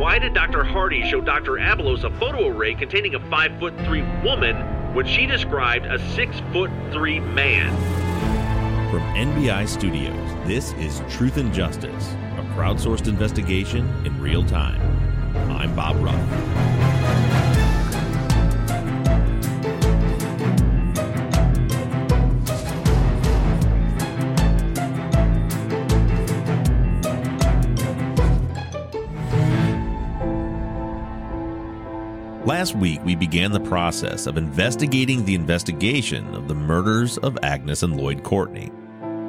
Why did Dr. Hardy show Dr. Abelos a photo array containing a five foot three woman when she described a six foot three man? From NBI Studios, this is Truth and Justice, a crowdsourced investigation in real time. I'm Bob Ruff. Last week, we began the process of investigating the investigation of the murders of Agnes and Lloyd Courtney.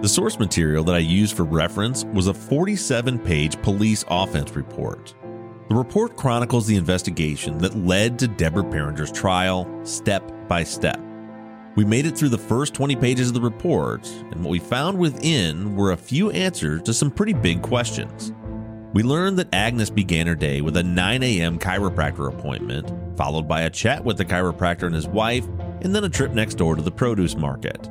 The source material that I used for reference was a 47 page police offense report. The report chronicles the investigation that led to Deborah Pieringer's trial step by step. We made it through the first 20 pages of the report, and what we found within were a few answers to some pretty big questions. We learned that Agnes began her day with a 9 a.m. chiropractor appointment, followed by a chat with the chiropractor and his wife, and then a trip next door to the produce market.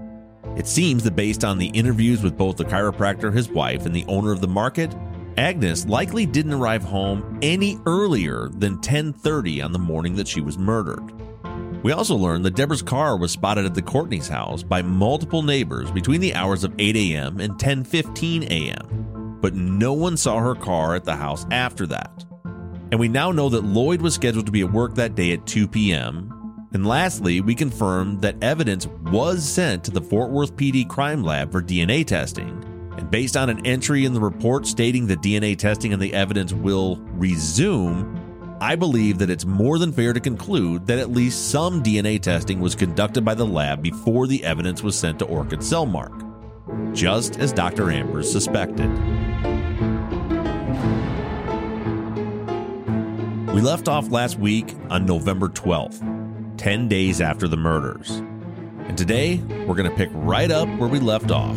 It seems that based on the interviews with both the chiropractor, his wife, and the owner of the market, Agnes likely didn't arrive home any earlier than 10:30 on the morning that she was murdered. We also learned that Deborah's car was spotted at the Courtney's house by multiple neighbors between the hours of 8 a.m. and 10:15 a.m but no one saw her car at the house after that. And we now know that Lloyd was scheduled to be at work that day at 2 p.m. And lastly, we confirmed that evidence was sent to the Fort Worth PD crime lab for DNA testing. And based on an entry in the report stating that DNA testing and the evidence will resume, I believe that it's more than fair to conclude that at least some DNA testing was conducted by the lab before the evidence was sent to Orchid Cellmark just as Dr. Ambers suspected. We left off last week on November 12th, 10 days after the murders. And today, we're going to pick right up where we left off.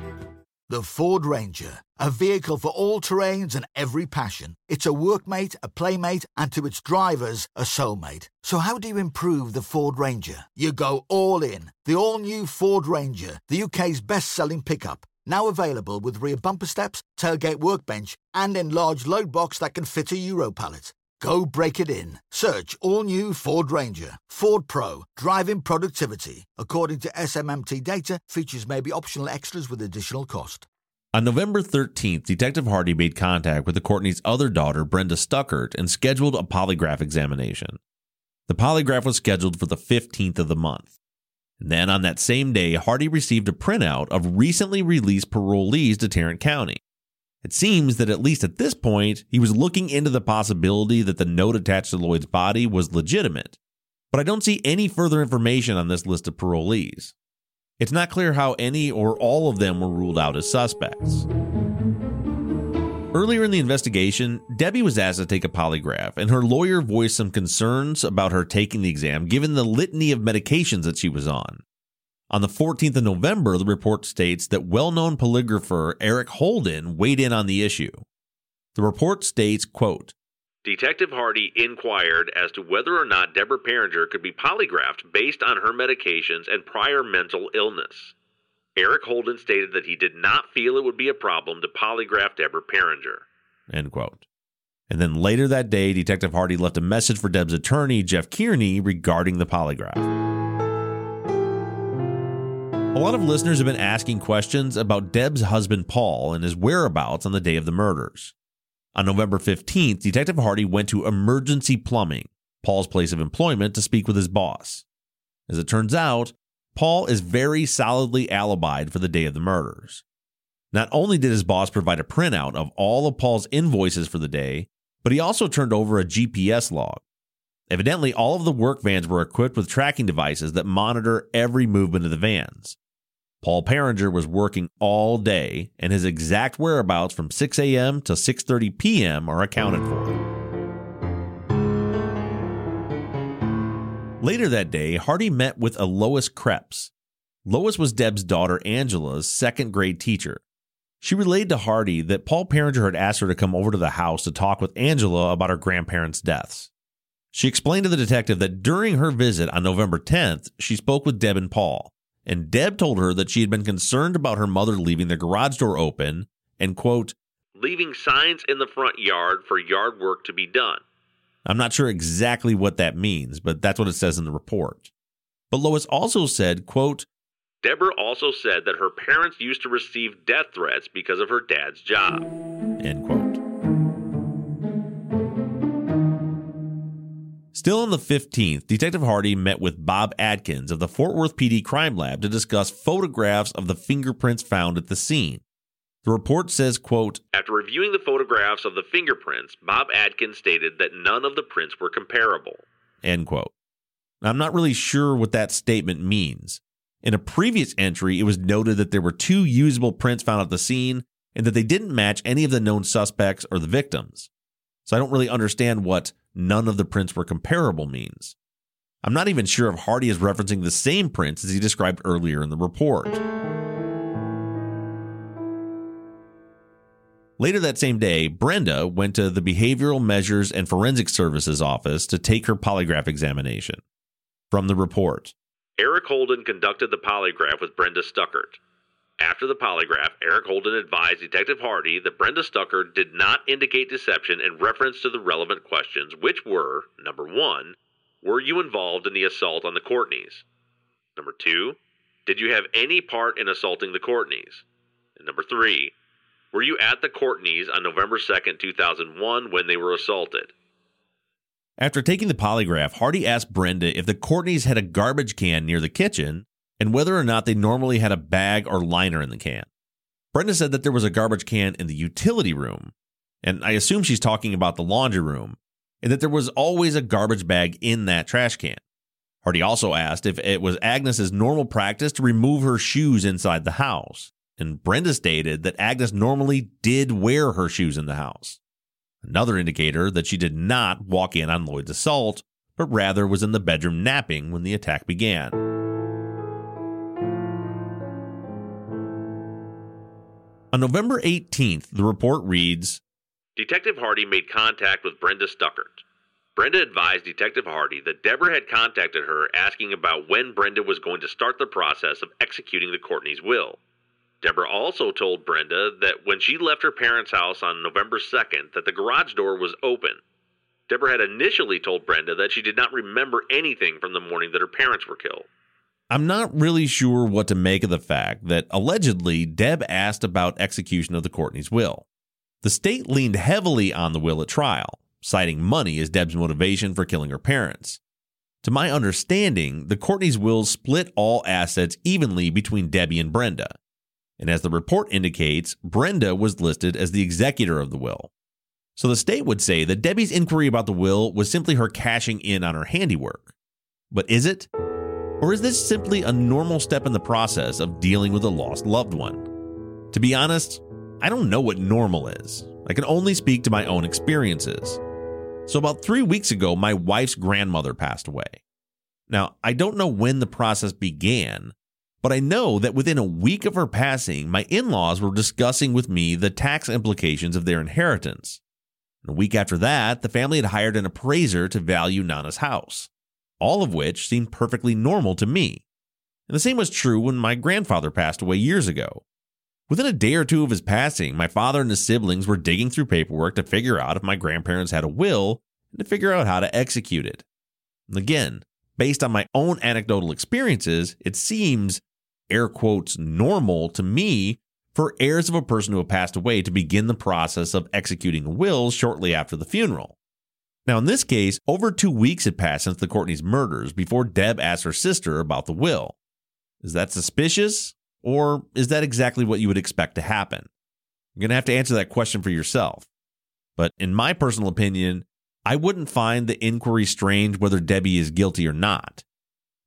The Ford Ranger, a vehicle for all terrains and every passion. It's a workmate, a playmate, and to its drivers, a soulmate. So, how do you improve the Ford Ranger? You go all in. The all new Ford Ranger, the UK's best selling pickup. Now available with rear bumper steps, tailgate workbench, and enlarged load box that can fit a Euro pallet. Go break it in. Search all new Ford Ranger. Ford Pro. Driving productivity. According to SMMT data, features may be optional extras with additional cost. On November 13th, Detective Hardy made contact with the Courtney's other daughter, Brenda Stuckert, and scheduled a polygraph examination. The polygraph was scheduled for the 15th of the month. And then on that same day, Hardy received a printout of recently released parolees to Tarrant County. It seems that at least at this point, he was looking into the possibility that the note attached to Lloyd's body was legitimate. But I don't see any further information on this list of parolees. It's not clear how any or all of them were ruled out as suspects. Earlier in the investigation, Debbie was asked to take a polygraph, and her lawyer voiced some concerns about her taking the exam given the litany of medications that she was on. On the 14th of November, the report states that well known polygrapher Eric Holden weighed in on the issue. The report states, quote, Detective Hardy inquired as to whether or not Deborah Pieringer could be polygraphed based on her medications and prior mental illness. Eric Holden stated that he did not feel it would be a problem to polygraph Deborah Pieringer. End quote. And then later that day, Detective Hardy left a message for Deb's attorney, Jeff Kearney, regarding the polygraph. A lot of listeners have been asking questions about Deb's husband Paul and his whereabouts on the day of the murders. On November 15th, Detective Hardy went to Emergency Plumbing, Paul's place of employment, to speak with his boss. As it turns out, Paul is very solidly alibied for the day of the murders. Not only did his boss provide a printout of all of Paul's invoices for the day, but he also turned over a GPS log. Evidently, all of the work vans were equipped with tracking devices that monitor every movement of the vans. Paul Pieringer was working all day, and his exact whereabouts from 6 a.m. to 6:30 p.m. are accounted for. Later that day, Hardy met with Lois Krebs. Lois was Deb's daughter Angela's second grade teacher. She relayed to Hardy that Paul Pieringer had asked her to come over to the house to talk with Angela about her grandparents' deaths. She explained to the detective that during her visit on November 10th, she spoke with Deb and Paul, and Deb told her that she had been concerned about her mother leaving the garage door open and, quote, leaving signs in the front yard for yard work to be done. I'm not sure exactly what that means, but that's what it says in the report. But Lois also said, quote, Deborah also said that her parents used to receive death threats because of her dad's job. End quote. Still on the 15th, Detective Hardy met with Bob Adkins of the Fort Worth PD Crime Lab to discuss photographs of the fingerprints found at the scene. The report says, quote, After reviewing the photographs of the fingerprints, Bob Adkins stated that none of the prints were comparable. End quote. I'm not really sure what that statement means. In a previous entry, it was noted that there were two usable prints found at the scene and that they didn't match any of the known suspects or the victims. So I don't really understand what none of the prints were comparable means. I'm not even sure if Hardy is referencing the same prints as he described earlier in the report. Later that same day, Brenda went to the Behavioral Measures and Forensic Services office to take her polygraph examination. From the report Eric Holden conducted the polygraph with Brenda Stuckert. After the polygraph, Eric Holden advised Detective Hardy that Brenda Stuckert did not indicate deception in reference to the relevant questions, which were number one, were you involved in the assault on the Courtneys? Number two, did you have any part in assaulting the Courtneys? And number three, were you at the Courtneys on November 2nd, 2001, when they were assaulted? After taking the polygraph, Hardy asked Brenda if the Courtneys had a garbage can near the kitchen and whether or not they normally had a bag or liner in the can. Brenda said that there was a garbage can in the utility room, and I assume she's talking about the laundry room, and that there was always a garbage bag in that trash can. Hardy also asked if it was Agnes's normal practice to remove her shoes inside the house, and Brenda stated that Agnes normally did wear her shoes in the house. Another indicator that she did not walk in on Lloyd's assault, but rather was in the bedroom napping when the attack began. On November 18th, the report reads Detective Hardy made contact with Brenda Stuckert. Brenda advised Detective Hardy that Deborah had contacted her asking about when Brenda was going to start the process of executing the Courtney's will. Deborah also told Brenda that when she left her parents' house on November 2nd that the garage door was open. Deborah had initially told Brenda that she did not remember anything from the morning that her parents were killed. I'm not really sure what to make of the fact that allegedly Deb asked about execution of the Courtney's will. The state leaned heavily on the will at trial, citing money as Deb's motivation for killing her parents. To my understanding, the Courtney's will split all assets evenly between Debbie and Brenda. And as the report indicates, Brenda was listed as the executor of the will. So the state would say that Debbie's inquiry about the will was simply her cashing in on her handiwork. But is it? Or is this simply a normal step in the process of dealing with a lost loved one? To be honest, I don't know what normal is. I can only speak to my own experiences. So, about three weeks ago, my wife's grandmother passed away. Now, I don't know when the process began, but I know that within a week of her passing, my in laws were discussing with me the tax implications of their inheritance. a week after that, the family had hired an appraiser to value Nana's house, all of which seemed perfectly normal to me. And the same was true when my grandfather passed away years ago. Within a day or two of his passing, my father and his siblings were digging through paperwork to figure out if my grandparents had a will and to figure out how to execute it. And again, based on my own anecdotal experiences, it seems air quotes normal to me for heirs of a person who had passed away to begin the process of executing wills shortly after the funeral. Now, in this case, over two weeks had passed since the Courtney's murders before Deb asked her sister about the will. Is that suspicious? Or is that exactly what you would expect to happen? You're going to have to answer that question for yourself. But in my personal opinion, I wouldn't find the inquiry strange whether Debbie is guilty or not.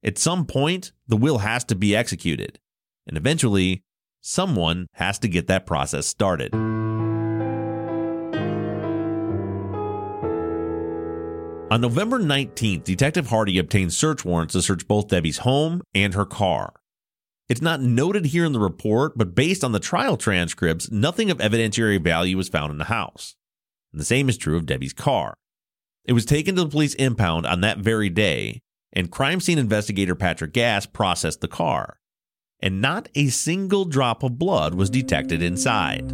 At some point, the will has to be executed, and eventually, someone has to get that process started. On November 19th, Detective Hardy obtained search warrants to search both Debbie's home and her car. It's not noted here in the report, but based on the trial transcripts, nothing of evidentiary value was found in the house. And the same is true of Debbie's car. It was taken to the police impound on that very day, and crime scene investigator Patrick Gass processed the car. And not a single drop of blood was detected inside.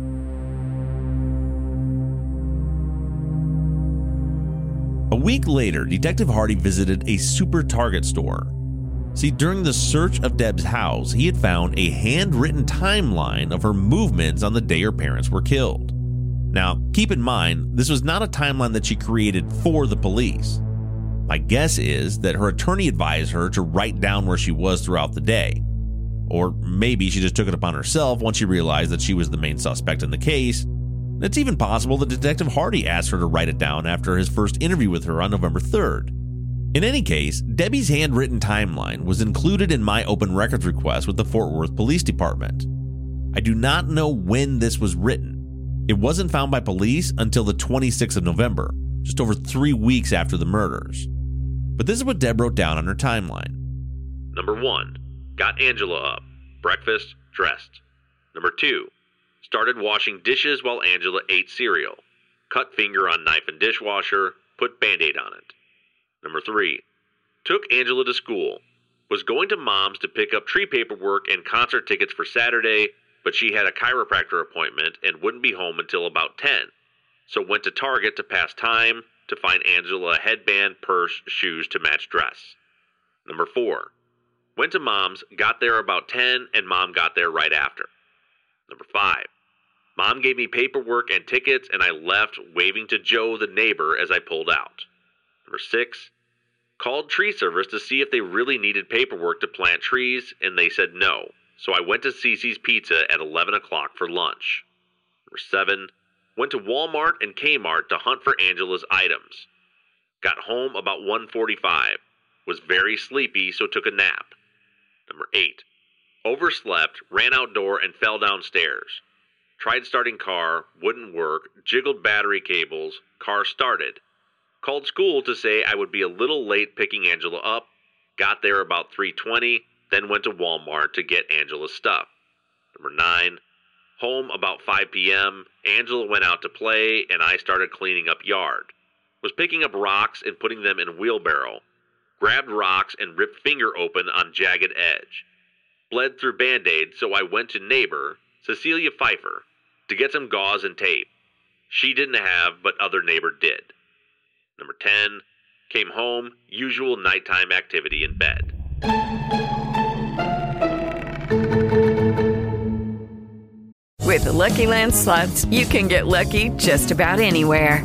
A week later, Detective Hardy visited a super Target store. See, during the search of Deb's house, he had found a handwritten timeline of her movements on the day her parents were killed. Now, keep in mind, this was not a timeline that she created for the police. My guess is that her attorney advised her to write down where she was throughout the day. Or maybe she just took it upon herself once she realized that she was the main suspect in the case it's even possible that Detective Hardy asked her to write it down after his first interview with her on November 3rd. In any case, Debbie's handwritten timeline was included in my open records request with the Fort Worth Police Department. I do not know when this was written. It wasn't found by police until the 26th of November, just over three weeks after the murders. But this is what Deb wrote down on her timeline. Number one, got Angela up. Breakfast, dressed. Number two, Started washing dishes while Angela ate cereal. Cut finger on knife and dishwasher. Put band aid on it. Number three. Took Angela to school. Was going to mom's to pick up tree paperwork and concert tickets for Saturday, but she had a chiropractor appointment and wouldn't be home until about 10. So went to Target to pass time to find Angela a headband, purse, shoes to match dress. Number four. Went to mom's, got there about 10, and mom got there right after. Mom gave me paperwork and tickets, and I left waving to Joe, the neighbor, as I pulled out. Number six, called tree service to see if they really needed paperwork to plant trees, and they said no. So I went to Cici's Pizza at 11 o'clock for lunch. Number seven, went to Walmart and Kmart to hunt for Angela's items. Got home about 1:45. Was very sleepy, so took a nap. Number eight, overslept, ran outdoor, and fell downstairs. Tried starting car, wouldn't work, jiggled battery cables, car started. Called school to say I would be a little late picking Angela up. Got there about 3:20, then went to Walmart to get Angela's stuff. Number 9. Home about 5 p.m. Angela went out to play and I started cleaning up yard. Was picking up rocks and putting them in wheelbarrow. Grabbed rocks and ripped finger open on jagged edge. Bled through band-aid, so I went to neighbor, Cecilia Pfeiffer, to get some gauze and tape. She didn't have, but other neighbor did. Number 10, came home, usual nighttime activity in bed. With the Lucky Land slots, you can get lucky just about anywhere.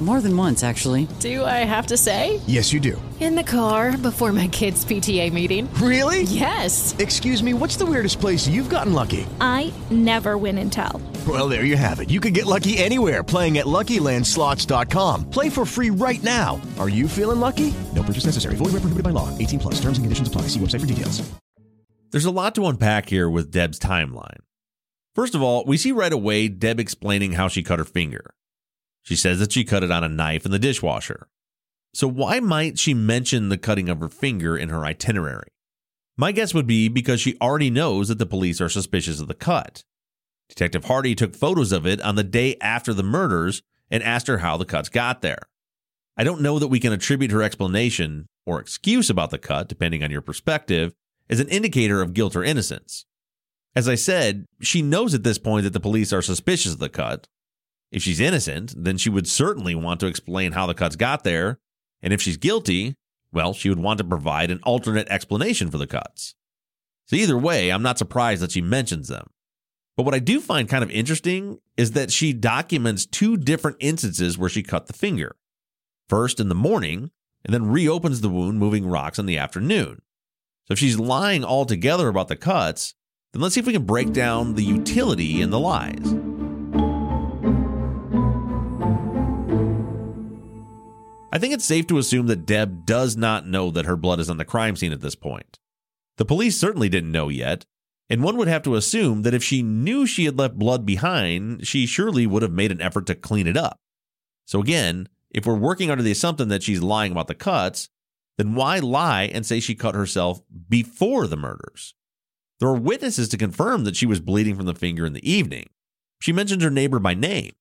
More than once, actually. Do I have to say? Yes, you do. In the car before my kids' PTA meeting. Really? Yes. Excuse me, what's the weirdest place you've gotten lucky? I never win and tell. Well, there you have it. You can get lucky anywhere playing at LuckyLandSlots.com. Play for free right now. Are you feeling lucky? No purchase necessary. Void where prohibited by law. 18 plus. Terms and conditions apply. See website for details. There's a lot to unpack here with Deb's timeline. First of all, we see right away Deb explaining how she cut her finger. She says that she cut it on a knife in the dishwasher. So, why might she mention the cutting of her finger in her itinerary? My guess would be because she already knows that the police are suspicious of the cut. Detective Hardy took photos of it on the day after the murders and asked her how the cuts got there. I don't know that we can attribute her explanation or excuse about the cut, depending on your perspective, as an indicator of guilt or innocence. As I said, she knows at this point that the police are suspicious of the cut. If she's innocent, then she would certainly want to explain how the cuts got there. And if she's guilty, well, she would want to provide an alternate explanation for the cuts. So, either way, I'm not surprised that she mentions them. But what I do find kind of interesting is that she documents two different instances where she cut the finger. First in the morning, and then reopens the wound moving rocks in the afternoon. So if she's lying altogether about the cuts, then let's see if we can break down the utility in the lies. I think it's safe to assume that Deb does not know that her blood is on the crime scene at this point. The police certainly didn't know yet, and one would have to assume that if she knew she had left blood behind, she surely would have made an effort to clean it up. So again, if we're working under the assumption that she's lying about the cuts, then why lie and say she cut herself before the murders? There are witnesses to confirm that she was bleeding from the finger in the evening. She mentions her neighbor by name.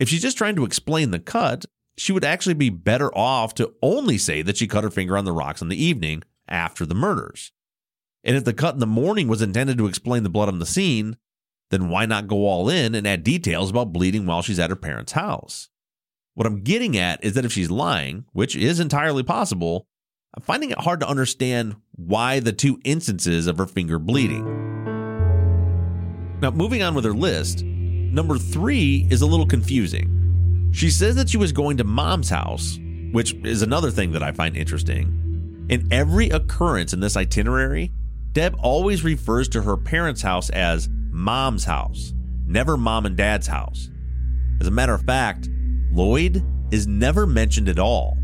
If she's just trying to explain the cut, she would actually be better off to only say that she cut her finger on the rocks in the evening after the murders. And if the cut in the morning was intended to explain the blood on the scene, then why not go all in and add details about bleeding while she's at her parents' house? What I'm getting at is that if she's lying, which is entirely possible, I'm finding it hard to understand why the two instances of her finger bleeding. Now, moving on with her list, number three is a little confusing. She says that she was going to mom's house, which is another thing that I find interesting. In every occurrence in this itinerary, Deb always refers to her parents' house as mom's house, never mom and dad's house. As a matter of fact, Lloyd is never mentioned at all.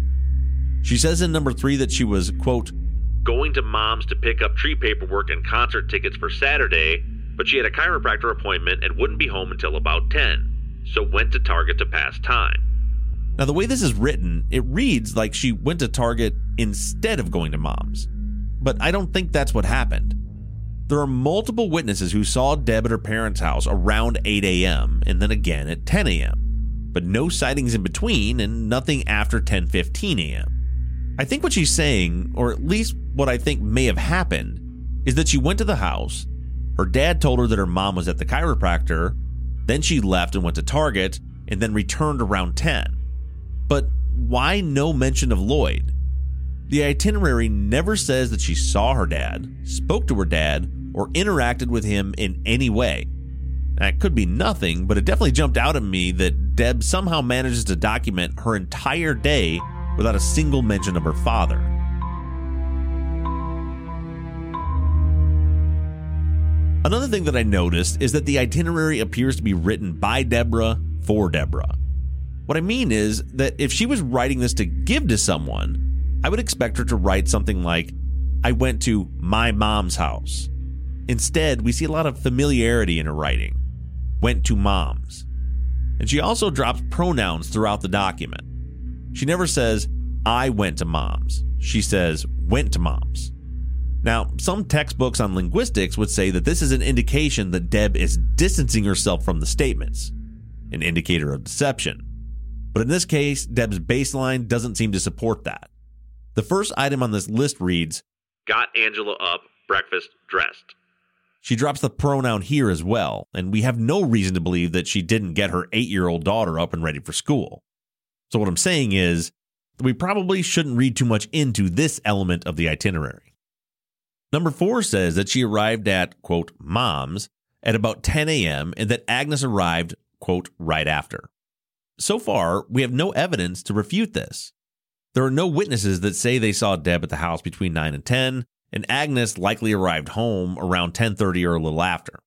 She says in number three that she was, quote, going to mom's to pick up tree paperwork and concert tickets for Saturday, but she had a chiropractor appointment and wouldn't be home until about 10, so went to Target to pass time. Now, the way this is written, it reads like she went to Target instead of going to mom's. But I don't think that's what happened. There are multiple witnesses who saw Deb at her parents' house around 8 a.m. and then again at 10 a.m but no sightings in between and nothing after 10:15 a.m. I think what she's saying, or at least what I think may have happened, is that she went to the house, her dad told her that her mom was at the chiropractor, then she left and went to Target and then returned around 10. But why no mention of Lloyd? The itinerary never says that she saw her dad, spoke to her dad, or interacted with him in any way. That could be nothing, but it definitely jumped out at me that Deb somehow manages to document her entire day without a single mention of her father. Another thing that I noticed is that the itinerary appears to be written by Deborah for Deborah. What I mean is that if she was writing this to give to someone, I would expect her to write something like, I went to my mom's house. Instead, we see a lot of familiarity in her writing went to mom's. And she also drops pronouns throughout the document. She never says, I went to mom's. She says, went to mom's. Now, some textbooks on linguistics would say that this is an indication that Deb is distancing herself from the statements, an indicator of deception. But in this case, Deb's baseline doesn't seem to support that. The first item on this list reads Got Angela up, breakfast, dressed. She drops the pronoun here as well, and we have no reason to believe that she didn't get her eight year old daughter up and ready for school. So, what I'm saying is, we probably shouldn't read too much into this element of the itinerary. Number four says that she arrived at, quote, mom's at about 10 a.m. and that Agnes arrived, quote, right after. So far, we have no evidence to refute this. There are no witnesses that say they saw Deb at the house between 9 and 10, and Agnes likely arrived home around 10:30 or a little after.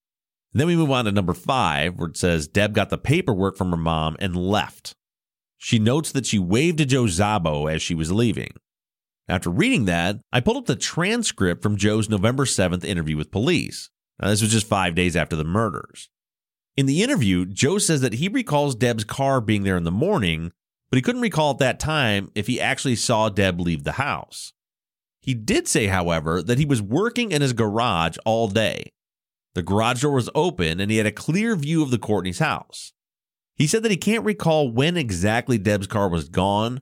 then we move on to number 5 where it says Deb got the paperwork from her mom and left. She notes that she waved to Joe Zabo as she was leaving. After reading that, I pulled up the transcript from Joe's November 7th interview with police. Now, this was just five days after the murders. In the interview, Joe says that he recalls Deb's car being there in the morning, but he couldn't recall at that time if he actually saw Deb leave the house. He did say, however, that he was working in his garage all day. The garage door was open and he had a clear view of the Courtney's house. He said that he can't recall when exactly Deb's car was gone,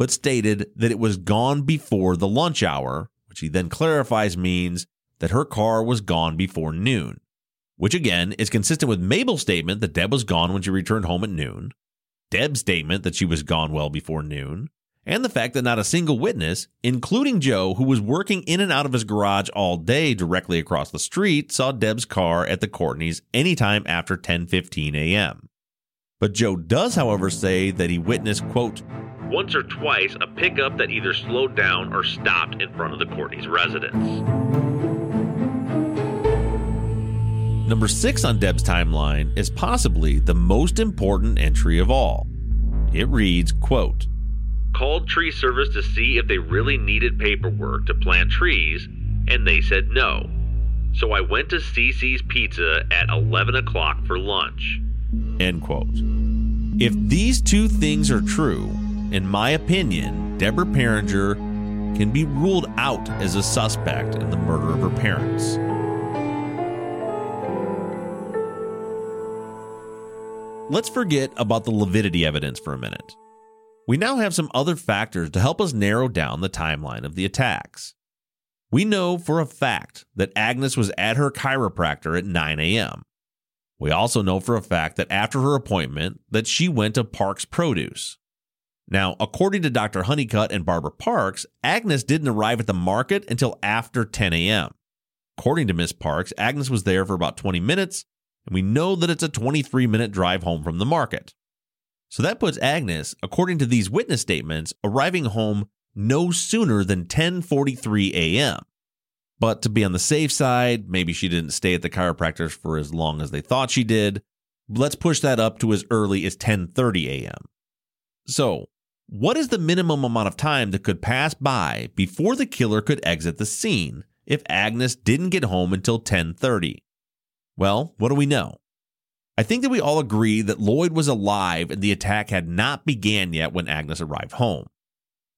but stated that it was gone before the lunch hour, which he then clarifies means that her car was gone before noon, which again is consistent with Mabel's statement that Deb was gone when she returned home at noon, Deb's statement that she was gone well before noon, and the fact that not a single witness, including Joe, who was working in and out of his garage all day directly across the street, saw Deb's car at the Courtneys anytime after 10:15 a.m. But Joe does, however, say that he witnessed, quote, once or twice a pickup that either slowed down or stopped in front of the Courtney's residence. Number six on Deb's timeline is possibly the most important entry of all. It reads, quote, Called tree service to see if they really needed paperwork to plant trees, and they said no. So I went to CiCi's Pizza at 11 o'clock for lunch. End quote. If these two things are true, in my opinion, Deborah Pieringer can be ruled out as a suspect in the murder of her parents. Let's forget about the lividity evidence for a minute. We now have some other factors to help us narrow down the timeline of the attacks. We know for a fact that Agnes was at her chiropractor at 9 a.m. We also know for a fact that after her appointment that she went to Parks Produce. Now, according to Dr. Honeycutt and Barbara Parks, Agnes didn't arrive at the market until after 10 a.m. According to Miss Parks, Agnes was there for about 20 minutes and we know that it's a 23 minute drive home from the market. So that puts Agnes, according to these witness statements, arriving home no sooner than 10:43 a.m. But to be on the safe side, maybe she didn't stay at the chiropractor's for as long as they thought she did. Let's push that up to as early as 10:30 a.m. So, what is the minimum amount of time that could pass by before the killer could exit the scene if Agnes didn't get home until 10:30? Well, what do we know? I think that we all agree that Lloyd was alive and the attack had not began yet when Agnes arrived home.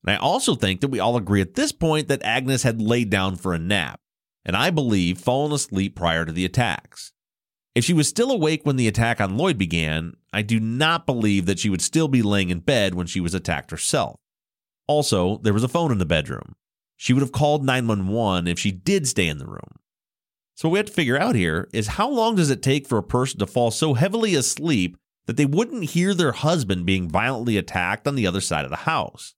And I also think that we all agree at this point that Agnes had laid down for a nap, and I believe fallen asleep prior to the attacks. If she was still awake when the attack on Lloyd began, I do not believe that she would still be laying in bed when she was attacked herself. Also, there was a phone in the bedroom. She would have called 911 if she did stay in the room. So what we have to figure out here is how long does it take for a person to fall so heavily asleep that they wouldn't hear their husband being violently attacked on the other side of the house?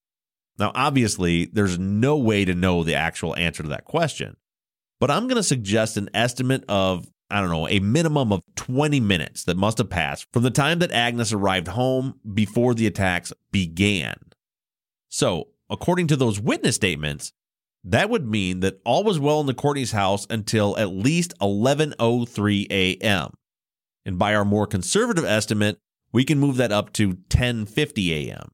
Now, obviously, there's no way to know the actual answer to that question, but I'm going to suggest an estimate of, I don't know, a minimum of 20 minutes that must have passed from the time that Agnes arrived home before the attacks began. So, according to those witness statements, that would mean that all was well in the Courtney's house until at least 11:03 a.m. And by our more conservative estimate, we can move that up to 10:50 a.m.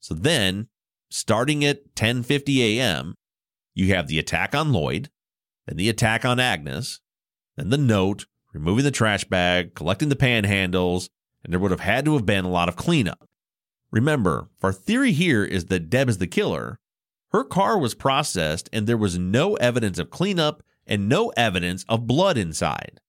So then, starting at 10:50 a.m., you have the attack on Lloyd, then the attack on Agnes, then the note, removing the trash bag, collecting the panhandles, and there would have had to have been a lot of cleanup. Remember, our theory here is that Deb is the killer, her car was processed and there was no evidence of cleanup and no evidence of blood inside.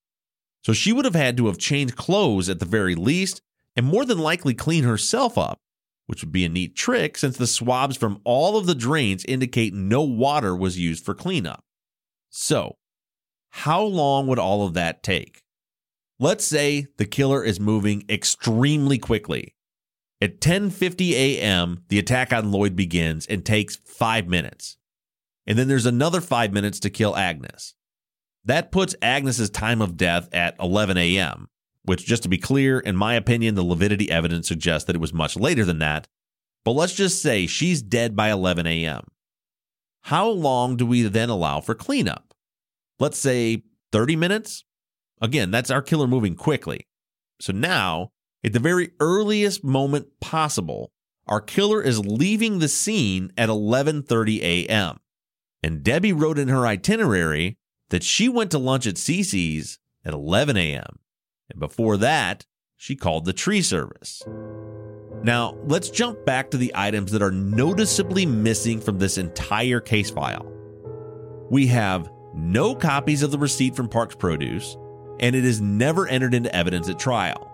So she would have had to have changed clothes at the very least and more than likely clean herself up, which would be a neat trick since the swabs from all of the drains indicate no water was used for cleanup. So, how long would all of that take? Let's say the killer is moving extremely quickly at 10:50 a.m., the attack on Lloyd begins and takes 5 minutes. And then there's another 5 minutes to kill Agnes. That puts Agnes's time of death at 11 a.m., which just to be clear, in my opinion, the lividity evidence suggests that it was much later than that. But let's just say she's dead by 11 a.m. How long do we then allow for cleanup? Let's say 30 minutes? Again, that's our killer moving quickly. So now at the very earliest moment possible, our killer is leaving the scene at 11:30 a.m. And Debbie wrote in her itinerary that she went to lunch at CiCi's at 11 a.m. And before that, she called the tree service. Now, let's jump back to the items that are noticeably missing from this entire case file. We have no copies of the receipt from Parks Produce, and it is never entered into evidence at trial.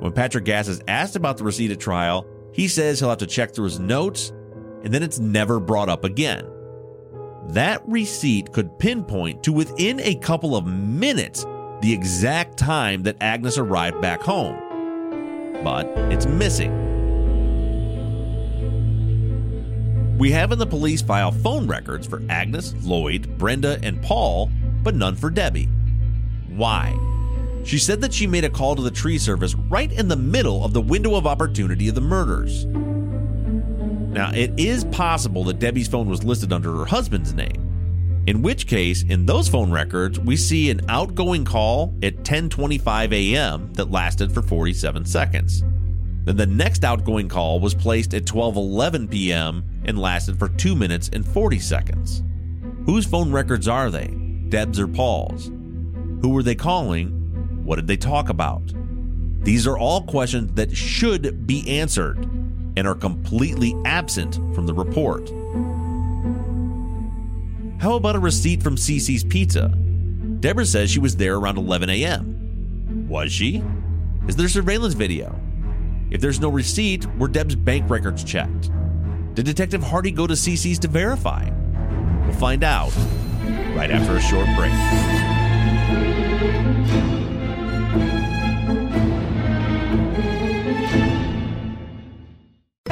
When Patrick Gass is asked about the receipt at trial, he says he'll have to check through his notes, and then it's never brought up again. That receipt could pinpoint to within a couple of minutes the exact time that Agnes arrived back home. But it's missing. We have in the police file phone records for Agnes, Lloyd, Brenda, and Paul, but none for Debbie. Why? She said that she made a call to the tree service right in the middle of the window of opportunity of the murders. Now, it is possible that Debbie's phone was listed under her husband's name. In which case, in those phone records, we see an outgoing call at 10:25 a.m. that lasted for 47 seconds. Then the next outgoing call was placed at 12:11 p.m. and lasted for 2 minutes and 40 seconds. Whose phone records are they? Deb's or Paul's? Who were they calling? What did they talk about? These are all questions that should be answered and are completely absent from the report. How about a receipt from CiCi's Pizza? Deborah says she was there around 11 a.m. Was she? Is there surveillance video? If there's no receipt, were Deb's bank records checked? Did Detective Hardy go to CiCi's to verify? We'll find out right after a short break.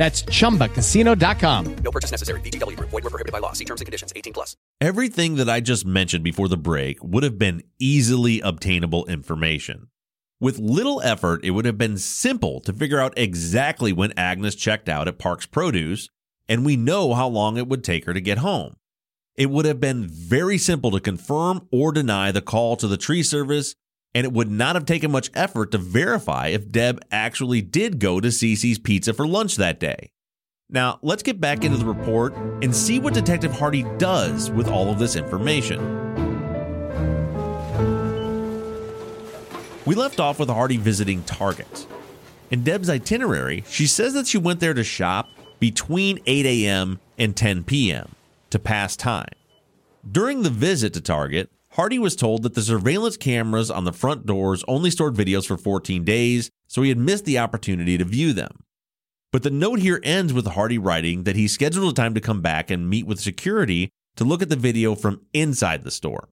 That's chumbacasino.com. No purchase necessary. VGW Group. Void were prohibited by law. See terms and conditions. 18 plus. Everything that I just mentioned before the break would have been easily obtainable information. With little effort, it would have been simple to figure out exactly when Agnes checked out at Parks Produce, and we know how long it would take her to get home. It would have been very simple to confirm or deny the call to the tree service, and it would not have taken much effort to verify if Deb actually did go to CiCi's Pizza for lunch that day. Now, let's get back into the report and see what Detective Hardy does with all of this information. We left off with Hardy visiting Target. In Deb's itinerary, she says that she went there to shop between 8 a.m. and 10 p.m. to pass time. During the visit to Target, Hardy was told that the surveillance cameras on the front doors only stored videos for 14 days, so he had missed the opportunity to view them. But the note here ends with Hardy writing that he scheduled a time to come back and meet with security to look at the video from inside the store.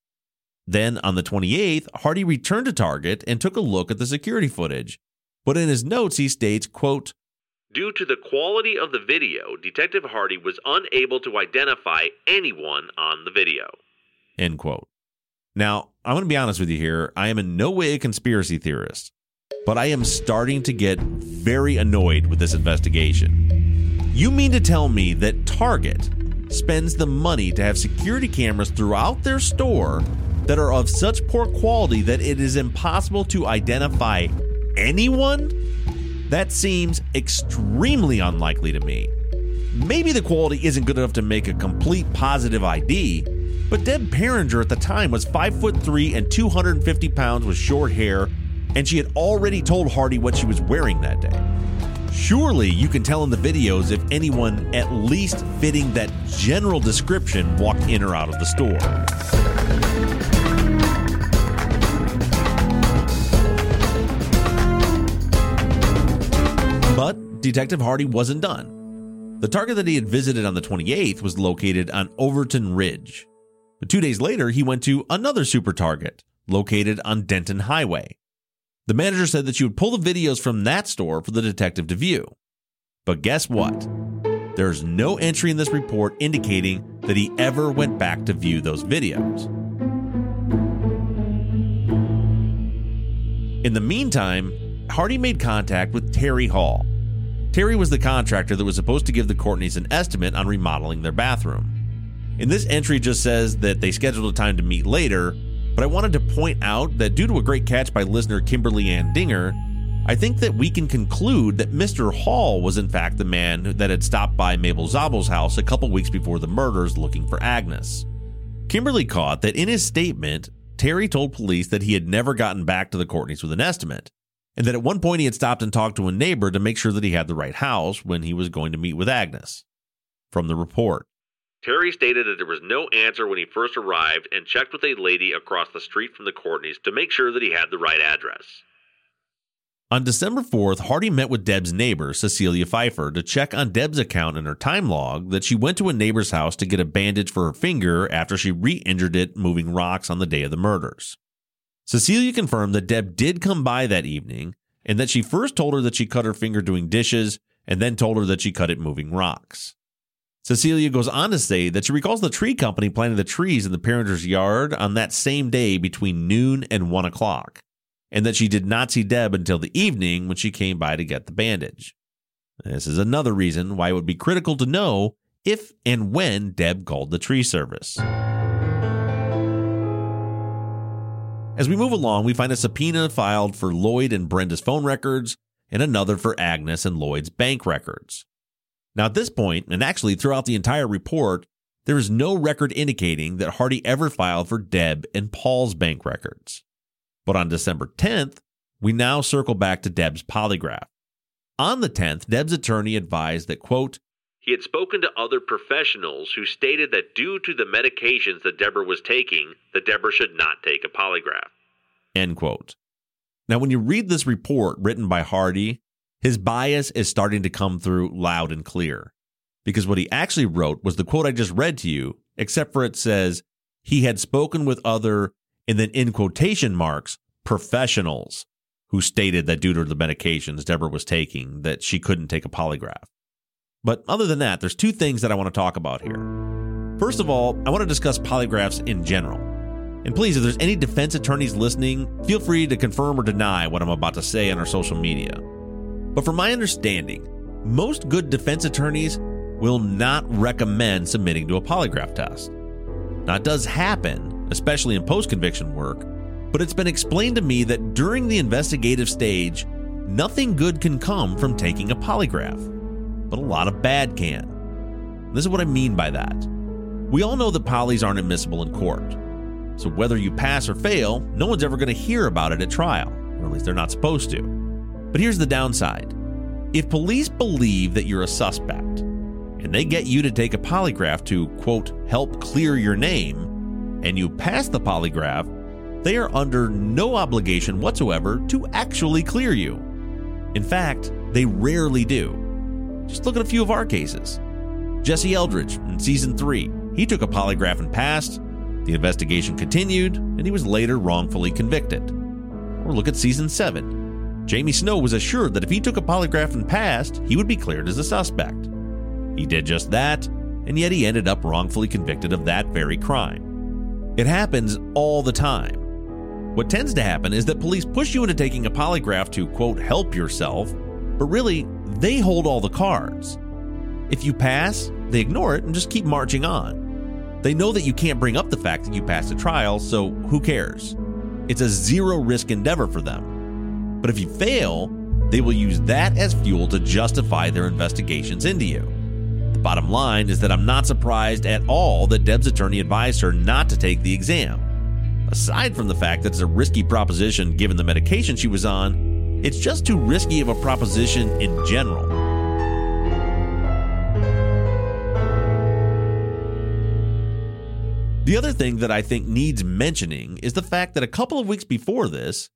Then on the 28th, Hardy returned to Target and took a look at the security footage. But in his notes, he states, quote, Due to the quality of the video, Detective Hardy was unable to identify anyone on the video. End quote. Now, I'm going to be honest with you here. I am in no way a conspiracy theorist, but I am starting to get very annoyed with this investigation. You mean to tell me that Target spends the money to have security cameras throughout their store that are of such poor quality that it is impossible to identify anyone? That seems extremely unlikely to me. Maybe the quality isn't good enough to make a complete positive ID, but Deb Pieringer at the time was 5 foot 3 and 250 pounds with short hair, and she had already told Hardy what she was wearing that day. Surely you can tell in the videos if anyone at least fitting that general description walked in or out of the store. But Detective Hardy wasn't done. The target that he had visited on the 28th was located on Overton Ridge. But Two days later, he went to another super target located on Denton Highway. The manager said that she would pull the videos from that store for the detective to view. But guess what? There's no entry in this report indicating that he ever went back to view those videos. In the meantime, Hardy made contact with Terry Hall. Terry was the contractor that was supposed to give the Courtneys an estimate on remodeling their bathroom. And this entry just says that they scheduled a time to meet later, but I wanted to point out that due to a great catch by listener Kimberly Ann Dinger, I think that we can conclude that Mr. Hall was in fact the man that had stopped by Mabel Zabel's house a couple weeks before the murders looking for Agnes. Kimberly caught that in his statement, Terry told police that he had never gotten back to the Courtneys with an estimate, and that at one point he had stopped and talked to a neighbor to make sure that he had the right house when he was going to meet with Agnes. From the report, Terry stated that there was no answer when he first arrived and checked with a lady across the street from the Courtneys to make sure that he had the right address. On December 4th, Hardy met with Deb's neighbor, Cecilia Pfeiffer, to check on Deb's account in her time log that she went to a neighbor's house to get a bandage for her finger after she re injured it moving rocks on the day of the murders. Cecilia confirmed that Deb did come by that evening and that she first told her that she cut her finger doing dishes and then told her that she cut it moving rocks. Cecilia goes on to say that she recalls the tree company planting the trees in the Pieringer's yard on that same day between noon and 1 o'clock and that she did not see Deb until the evening when she came by to get the bandage. This is another reason why it would be critical to know if and when Deb called the tree service. As we move along, we find a subpoena filed for Lloyd and Brenda's phone records and another for Agnes and Lloyd's bank records. Now, at this point, and actually throughout the entire report, there is no record indicating that Hardy ever filed for Deb and Paul's bank records. But on December 10th, we now circle back to Deb's polygraph. On the 10th, Deb's attorney advised that, quote, he had spoken to other professionals who stated that due to the medications that Deborah was taking, that Deborah should not take a polygraph. End quote. Now, when you read this report written by Hardy, his bias is starting to come through loud and clear. Because what he actually wrote was the quote I just read to you, except for it says he had spoken with other and then in quotation marks, professionals who stated that due to the medications Deborah was taking, that she couldn't take a polygraph. But other than that, there's two things that I want to talk about here. First of all, I want to discuss polygraphs in general. And please, if there's any defense attorneys listening, feel free to confirm or deny what I'm about to say on our social media. But from my understanding, most good defense attorneys will not recommend submitting to a polygraph test. Now, it does happen, especially in post conviction work, but it's been explained to me that during the investigative stage, nothing good can come from taking a polygraph, but a lot of bad can. This is what I mean by that. We all know that polys aren't admissible in court. So whether you pass or fail, no one's ever going to hear about it at trial, or at least they're not supposed to. But here's the downside if police believe that you're a suspect, and they get you to take a polygraph to, quote, help clear your name, and you pass the polygraph, they are under no obligation whatsoever to actually clear you. In fact, they rarely do. Just look at a few of our cases. Jesse Eldridge in season 3, he took a polygraph and passed. The investigation continued, and he was later wrongfully convicted. Or look at season 7. Jamie Snow was assured that if he took a polygraph and passed, he would be cleared as a suspect. He did just that, and yet he ended up wrongfully convicted of that very crime. It happens all the time. What tends to happen is that police push you into taking a polygraph to, quote, help yourself, but really, they hold all the cards. If you pass, they ignore it and just keep marching on. They know that you can't bring up the fact that you passed a trial, so who cares? It's a zero risk endeavor for them. But if you fail, they will use that as fuel to justify their investigations into you. The bottom line is that I'm not surprised at all that Deb's attorney advised her not to take the exam. Aside from the fact that it's a risky proposition given the medication she was on, it's just too risky of a proposition in general. The other thing that I think needs mentioning is the fact that a couple of weeks before this,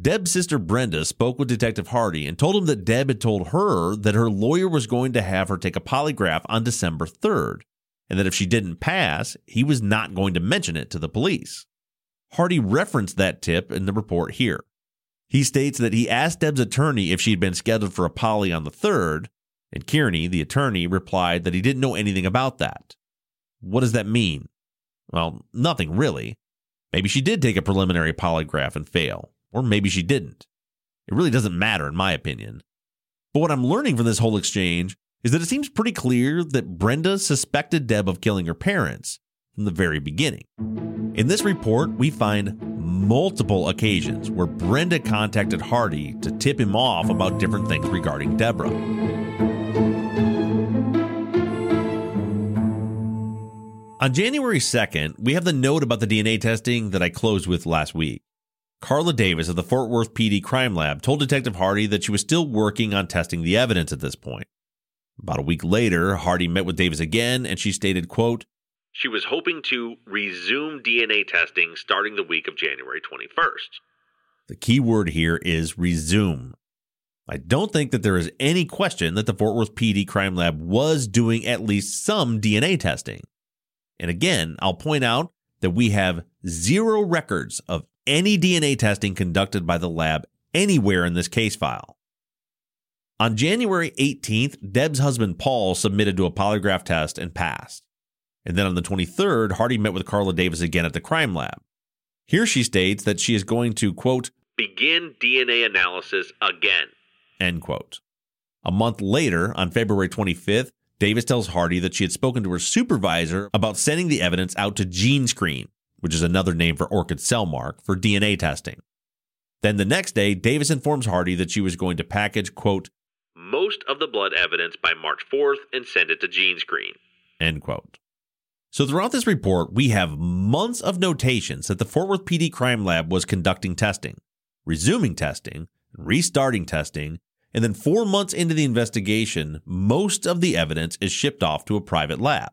Deb's sister Brenda spoke with Detective Hardy and told him that Deb had told her that her lawyer was going to have her take a polygraph on December 3rd, and that if she didn't pass, he was not going to mention it to the police. Hardy referenced that tip in the report here. He states that he asked Deb's attorney if she had been scheduled for a poly on the 3rd, and Kearney, the attorney, replied that he didn't know anything about that. What does that mean? Well, nothing really. Maybe she did take a preliminary polygraph and fail, or maybe she didn't. It really doesn't matter, in my opinion. But what I'm learning from this whole exchange is that it seems pretty clear that Brenda suspected Deb of killing her parents, from the very beginning. In this report, we find multiple occasions where Brenda contacted Hardy to tip him off about different things regarding Deborah. On January 2nd, we have the note about the DNA testing that I closed with last week. Carla Davis of the Fort Worth PD Crime Lab told Detective Hardy that she was still working on testing the evidence at this point. About a week later, Hardy met with Davis again and she stated, quote, She was hoping to resume DNA testing starting the week of January 21st. The key word here is resume. I don't think that there is any question that the Fort Worth PD Crime Lab was doing at least some DNA testing. And again, I'll point out that we have zero records of any DNA testing conducted by the lab anywhere in this case file. On January 18th, Deb's husband Paul submitted to a polygraph test and passed. And then on the 23rd, Hardy met with Carla Davis again at the crime lab. Here she states that she is going to, quote, begin DNA analysis again. End quote. A month later, on February 25th, Davis tells Hardy that she had spoken to her supervisor about sending the evidence out to GeneScreen, which is another name for Orchid Cellmark, for DNA testing. Then the next day, Davis informs Hardy that she was going to package, quote, most of the blood evidence by March 4th and send it to GeneScreen. End quote. So throughout this report, we have months of notations that the Fort Worth PD Crime Lab was conducting testing, resuming testing, restarting testing, and then four months into the investigation, most of the evidence is shipped off to a private lab.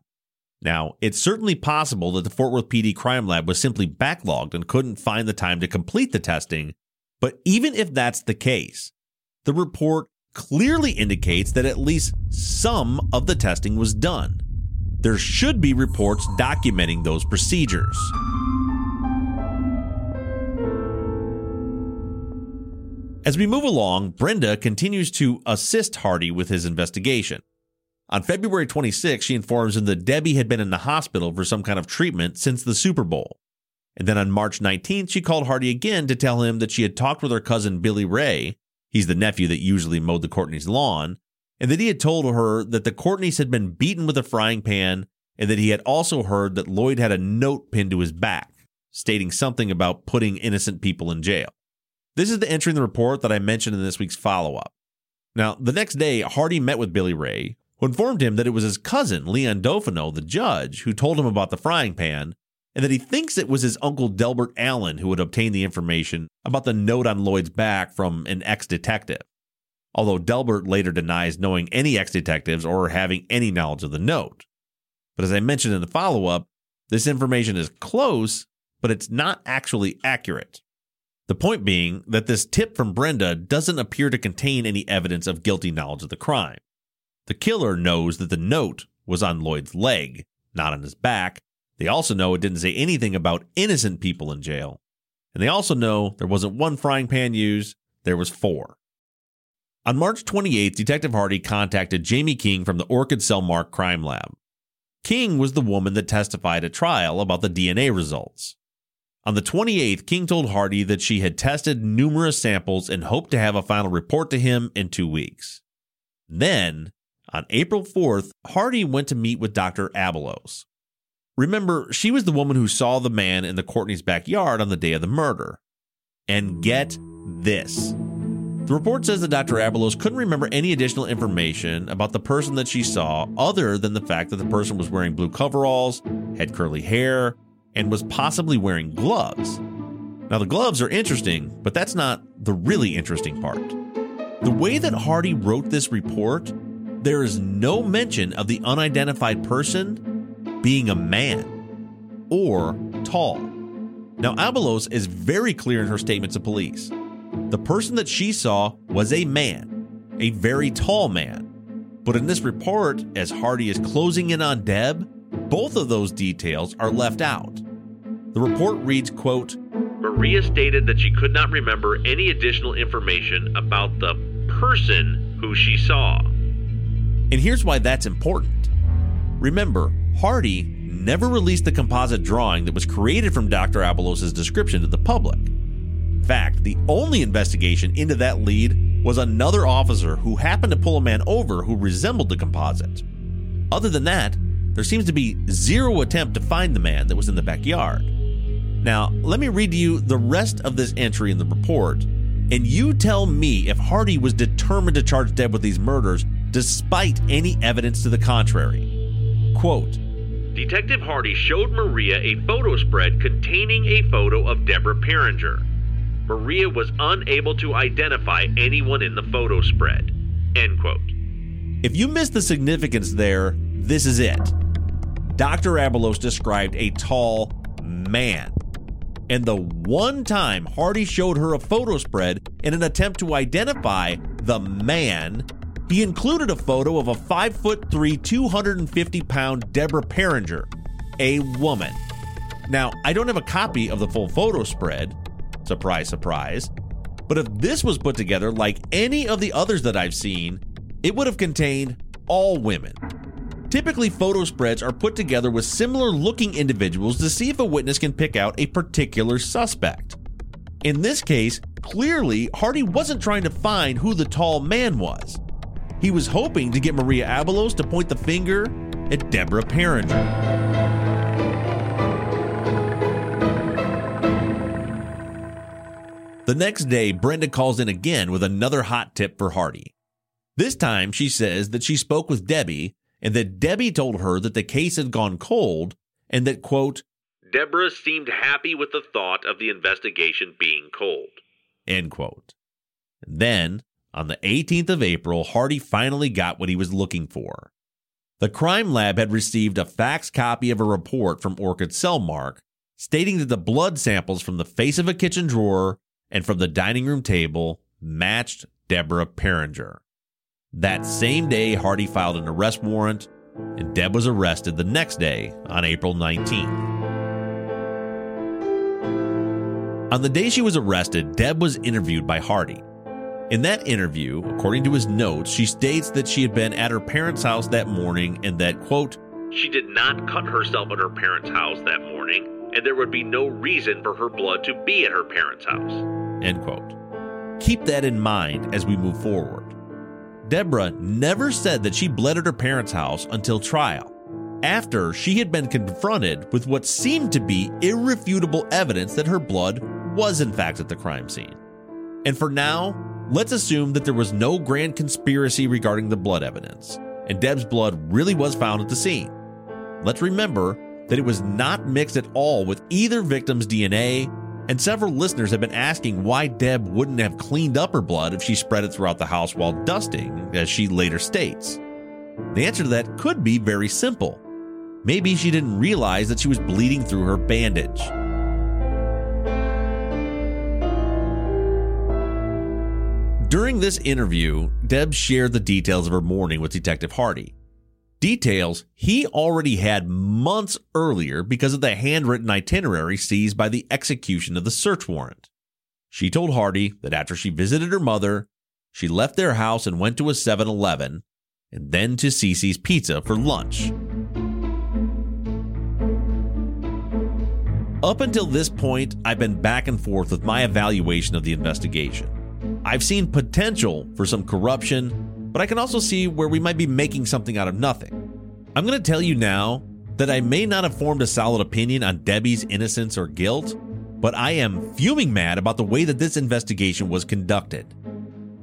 Now, it's certainly possible that the Fort Worth PD Crime Lab was simply backlogged and couldn't find the time to complete the testing, but even if that's the case, the report clearly indicates that at least some of the testing was done. There should be reports documenting those procedures. As we move along, Brenda continues to assist Hardy with his investigation. On February 26, she informs him that Debbie had been in the hospital for some kind of treatment since the Super Bowl. And then on March 19th, she called Hardy again to tell him that she had talked with her cousin Billy Ray, he's the nephew that usually mowed the Courtney's lawn, and that he had told her that the Courtneys had been beaten with a frying pan and that he had also heard that Lloyd had a note pinned to his back stating something about putting innocent people in jail. This is the entry in the report that I mentioned in this week's follow up. Now, the next day, Hardy met with Billy Ray, who informed him that it was his cousin, Leon Dofino, the judge, who told him about the frying pan, and that he thinks it was his uncle Delbert Allen who had obtained the information about the note on Lloyd's back from an ex detective. Although Delbert later denies knowing any ex detectives or having any knowledge of the note. But as I mentioned in the follow up, this information is close, but it's not actually accurate. The point being that this tip from Brenda doesn't appear to contain any evidence of guilty knowledge of the crime. The killer knows that the note was on Lloyd's leg, not on his back. They also know it didn't say anything about innocent people in jail. And they also know there wasn't one frying pan used, there was four. On March 28th, Detective Hardy contacted Jamie King from the Orchid Cellmark Crime Lab. King was the woman that testified at trial about the DNA results. On the 28th, King told Hardy that she had tested numerous samples and hoped to have a final report to him in two weeks. Then, on April 4th, Hardy went to meet with Dr. Abelos. Remember, she was the woman who saw the man in the Courtney's backyard on the day of the murder. And get this. The report says that Dr. Abelos couldn't remember any additional information about the person that she saw other than the fact that the person was wearing blue coveralls, had curly hair, and was possibly wearing gloves. Now, the gloves are interesting, but that's not the really interesting part. The way that Hardy wrote this report, there is no mention of the unidentified person being a man or tall. Now, Abelos is very clear in her statement to police. The person that she saw was a man, a very tall man. But in this report, as Hardy is closing in on Deb, both of those details are left out. The report reads, quote, Maria stated that she could not remember any additional information about the person who she saw. And here's why that's important. Remember, Hardy never released the composite drawing that was created from Dr. Abelos' description to the public. In fact, the only investigation into that lead was another officer who happened to pull a man over who resembled the composite. Other than that, there seems to be zero attempt to find the man that was in the backyard. Now, let me read to you the rest of this entry in the report, and you tell me if Hardy was determined to charge Deb with these murders despite any evidence to the contrary. Quote Detective Hardy showed Maria a photo spread containing a photo of Deborah Pieringer. Maria was unable to identify anyone in the photo spread. End quote. If you missed the significance there, this is it. Dr. Abelos described a tall man. And the one time Hardy showed her a photo spread in an attempt to identify the man, he included a photo of a 5 foot 3, 250 pound Deborah Pieringer, a woman. Now, I don't have a copy of the full photo spread. Surprise, surprise. But if this was put together like any of the others that I've seen, it would have contained all women. Typically, photo spreads are put together with similar looking individuals to see if a witness can pick out a particular suspect. In this case, clearly, Hardy wasn't trying to find who the tall man was. He was hoping to get Maria Abelos to point the finger at Deborah Pieringer. The next day, Brenda calls in again with another hot tip for Hardy. This time, she says that she spoke with Debbie and that Debbie told her that the case had gone cold and that, quote, Deborah seemed happy with the thought of the investigation being cold. End quote. And then, on the 18th of April, Hardy finally got what he was looking for. The crime lab had received a fax copy of a report from Orchid Cellmark stating that the blood samples from the face of a kitchen drawer and from the dining room table matched Deborah Pieringer. That same day, Hardy filed an arrest warrant, and Deb was arrested the next day on April 19th. On the day she was arrested, Deb was interviewed by Hardy. In that interview, according to his notes, she states that she had been at her parents' house that morning and that, quote, She did not cut herself at her parents' house that morning, and there would be no reason for her blood to be at her parents' house. End quote. Keep that in mind as we move forward. Deborah never said that she bled at her parents' house until trial, after she had been confronted with what seemed to be irrefutable evidence that her blood was in fact at the crime scene. And for now, let's assume that there was no grand conspiracy regarding the blood evidence, and Deb's blood really was found at the scene. Let's remember that it was not mixed at all with either victim's DNA and several listeners have been asking why Deb wouldn't have cleaned up her blood if she spread it throughout the house while dusting, as she later states. The answer to that could be very simple. Maybe she didn't realize that she was bleeding through her bandage. During this interview, Deb shared the details of her morning with Detective Hardy. Details he already had months earlier because of the handwritten itinerary seized by the execution of the search warrant. She told Hardy that after she visited her mother, she left their house and went to a 7 Eleven and then to CiCi's Pizza for lunch. Up until this point, I've been back and forth with my evaluation of the investigation. I've seen potential for some corruption, but I can also see where we might be making something out of nothing. I'm going to tell you now that I may not have formed a solid opinion on Debbie's innocence or guilt, but I am fuming mad about the way that this investigation was conducted.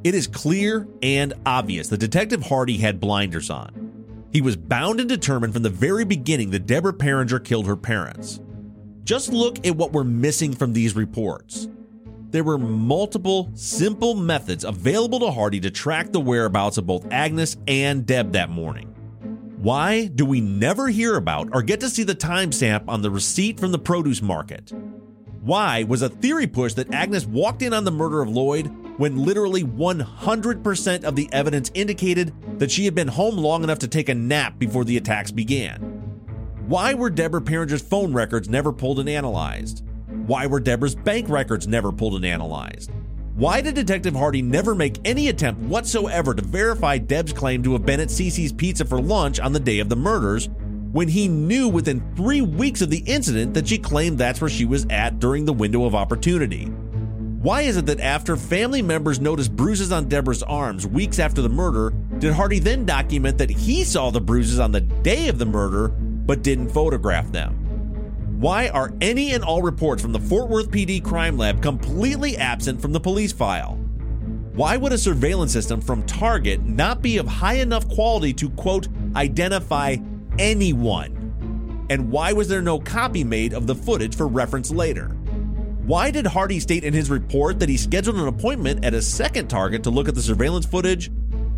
It is clear and obvious that Detective Hardy had blinders on. He was bound and determined from the very beginning that Deborah Pieringer killed her parents. Just look at what we're missing from these reports. There were multiple, simple methods available to Hardy to track the whereabouts of both Agnes and Deb that morning. Why do we never hear about or get to see the timestamp on the receipt from the produce market? Why was a theory pushed that Agnes walked in on the murder of Lloyd when literally 100% of the evidence indicated that she had been home long enough to take a nap before the attacks began? Why were Deborah Pieringer's phone records never pulled and analyzed? Why were Deborah's bank records never pulled and analyzed? Why did Detective Hardy never make any attempt whatsoever to verify Deb's claim to have been at CiCi's Pizza for lunch on the day of the murders when he knew within three weeks of the incident that she claimed that's where she was at during the window of opportunity? Why is it that after family members noticed bruises on Deborah's arms weeks after the murder, did Hardy then document that he saw the bruises on the day of the murder but didn't photograph them? Why are any and all reports from the Fort Worth PD crime lab completely absent from the police file? Why would a surveillance system from Target not be of high enough quality to, quote, identify anyone? And why was there no copy made of the footage for reference later? Why did Hardy state in his report that he scheduled an appointment at a second Target to look at the surveillance footage,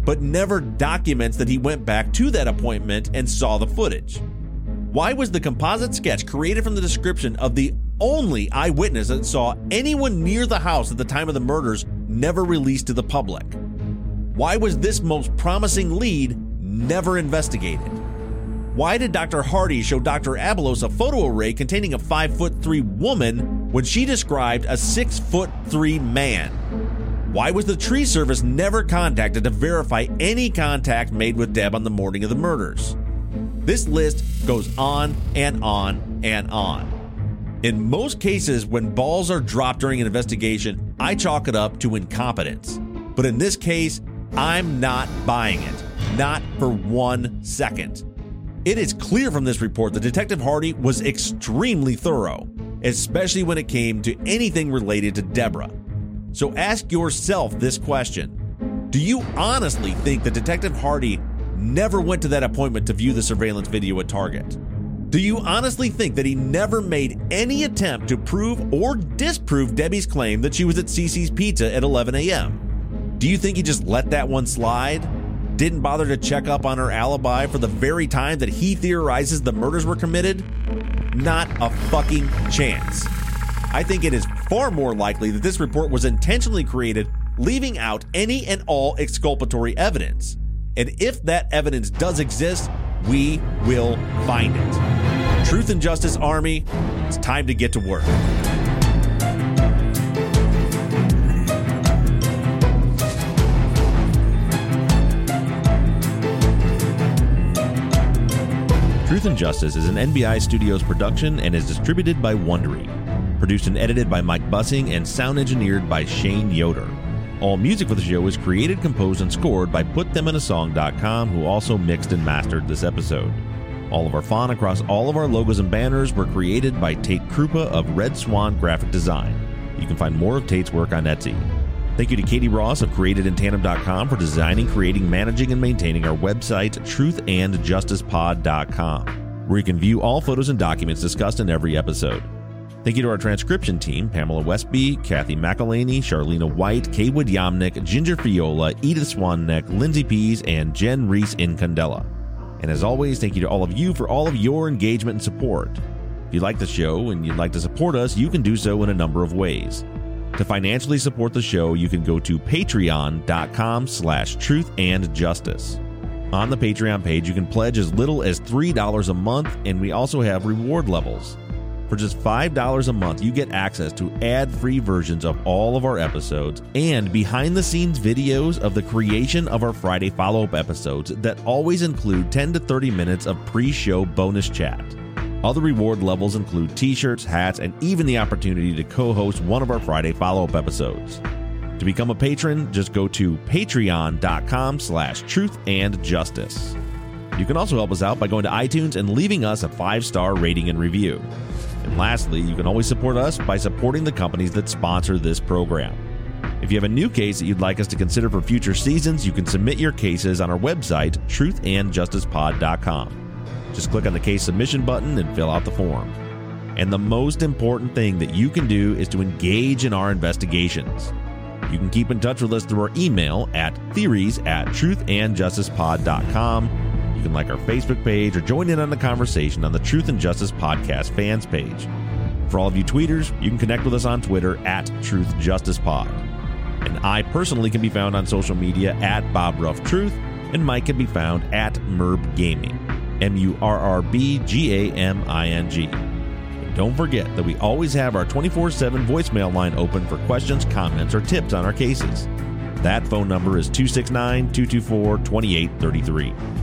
but never documents that he went back to that appointment and saw the footage? Why was the composite sketch created from the description of the only eyewitness that saw anyone near the house at the time of the murders never released to the public? Why was this most promising lead never investigated? Why did Dr. Hardy show Dr. Abelos a photo array containing a 5 foot 3 woman when she described a 6 foot 3 man? Why was the tree service never contacted to verify any contact made with Deb on the morning of the murders? This list goes on and on and on. In most cases, when balls are dropped during an investigation, I chalk it up to incompetence. But in this case, I'm not buying it. Not for one second. It is clear from this report that Detective Hardy was extremely thorough, especially when it came to anything related to Deborah. So ask yourself this question Do you honestly think that Detective Hardy never went to that appointment to view the surveillance video at Target? Do you honestly think that he never made any attempt to prove or disprove Debbie's claim that she was at CiCi's Pizza at 11 a.m.? Do you think he just let that one slide? Didn't bother to check up on her alibi for the very time that he theorizes the murders were committed? Not a fucking chance. I think it is far more likely that this report was intentionally created, leaving out any and all exculpatory evidence. And if that evidence does exist, we will find it. Truth and Justice Army, it's time to get to work. Truth and Justice is an NBI Studios production and is distributed by Wondery. Produced and edited by Mike Bussing and sound engineered by Shane Yoder. All music for the show is created, composed, and scored by PutThemInASong.com, who also mixed and mastered this episode. All of our font across all of our logos and banners were created by Tate Krupa of Red Swan Graphic Design. You can find more of Tate's work on Etsy. Thank you to Katie Ross of CreatedInTandem.com for designing, creating, managing, and maintaining our website, truthandjusticepod.com, where you can view all photos and documents discussed in every episode. Thank you to our transcription team Pamela Westby, Kathy McElhaney, Charlena White, Kaywood Yamnick, Ginger Fiola, Edith Swanneck, Lindsay Pease, and Jen Reese in Candela. And as always, thank you to all of you for all of your engagement and support. If you like the show and you'd like to support us, you can do so in a number of ways. To financially support the show, you can go to patreon.com slash truth and justice. On the Patreon page, you can pledge as little as $3 a month, and we also have reward levels. For just $5 a month, you get access to ad free versions of all of our episodes and behind the scenes videos of the creation of our Friday follow up episodes that always include 10 to 30 minutes of pre show bonus chat. Other reward levels include t-shirts, hats, and even the opportunity to co-host one of our Friday follow-up episodes. To become a patron, just go to patreon.com slash truth and justice. You can also help us out by going to iTunes and leaving us a five-star rating and review. And lastly, you can always support us by supporting the companies that sponsor this program. If you have a new case that you'd like us to consider for future seasons, you can submit your cases on our website, truthandjusticepod.com. Just click on the case submission button and fill out the form. And the most important thing that you can do is to engage in our investigations. You can keep in touch with us through our email at theories at truthandjusticepod.com. You can like our Facebook page or join in on the conversation on the Truth and Justice Podcast fans page. For all of you tweeters, you can connect with us on Twitter at Truth Justice Pod. And I personally can be found on social media at Bob Ruff Truth, and Mike can be found at Murrb Gaming. M U R R B G A M I N G. Don't forget that we always have our 24 7 voicemail line open for questions, comments, or tips on our cases. That phone number is 269 224 2833.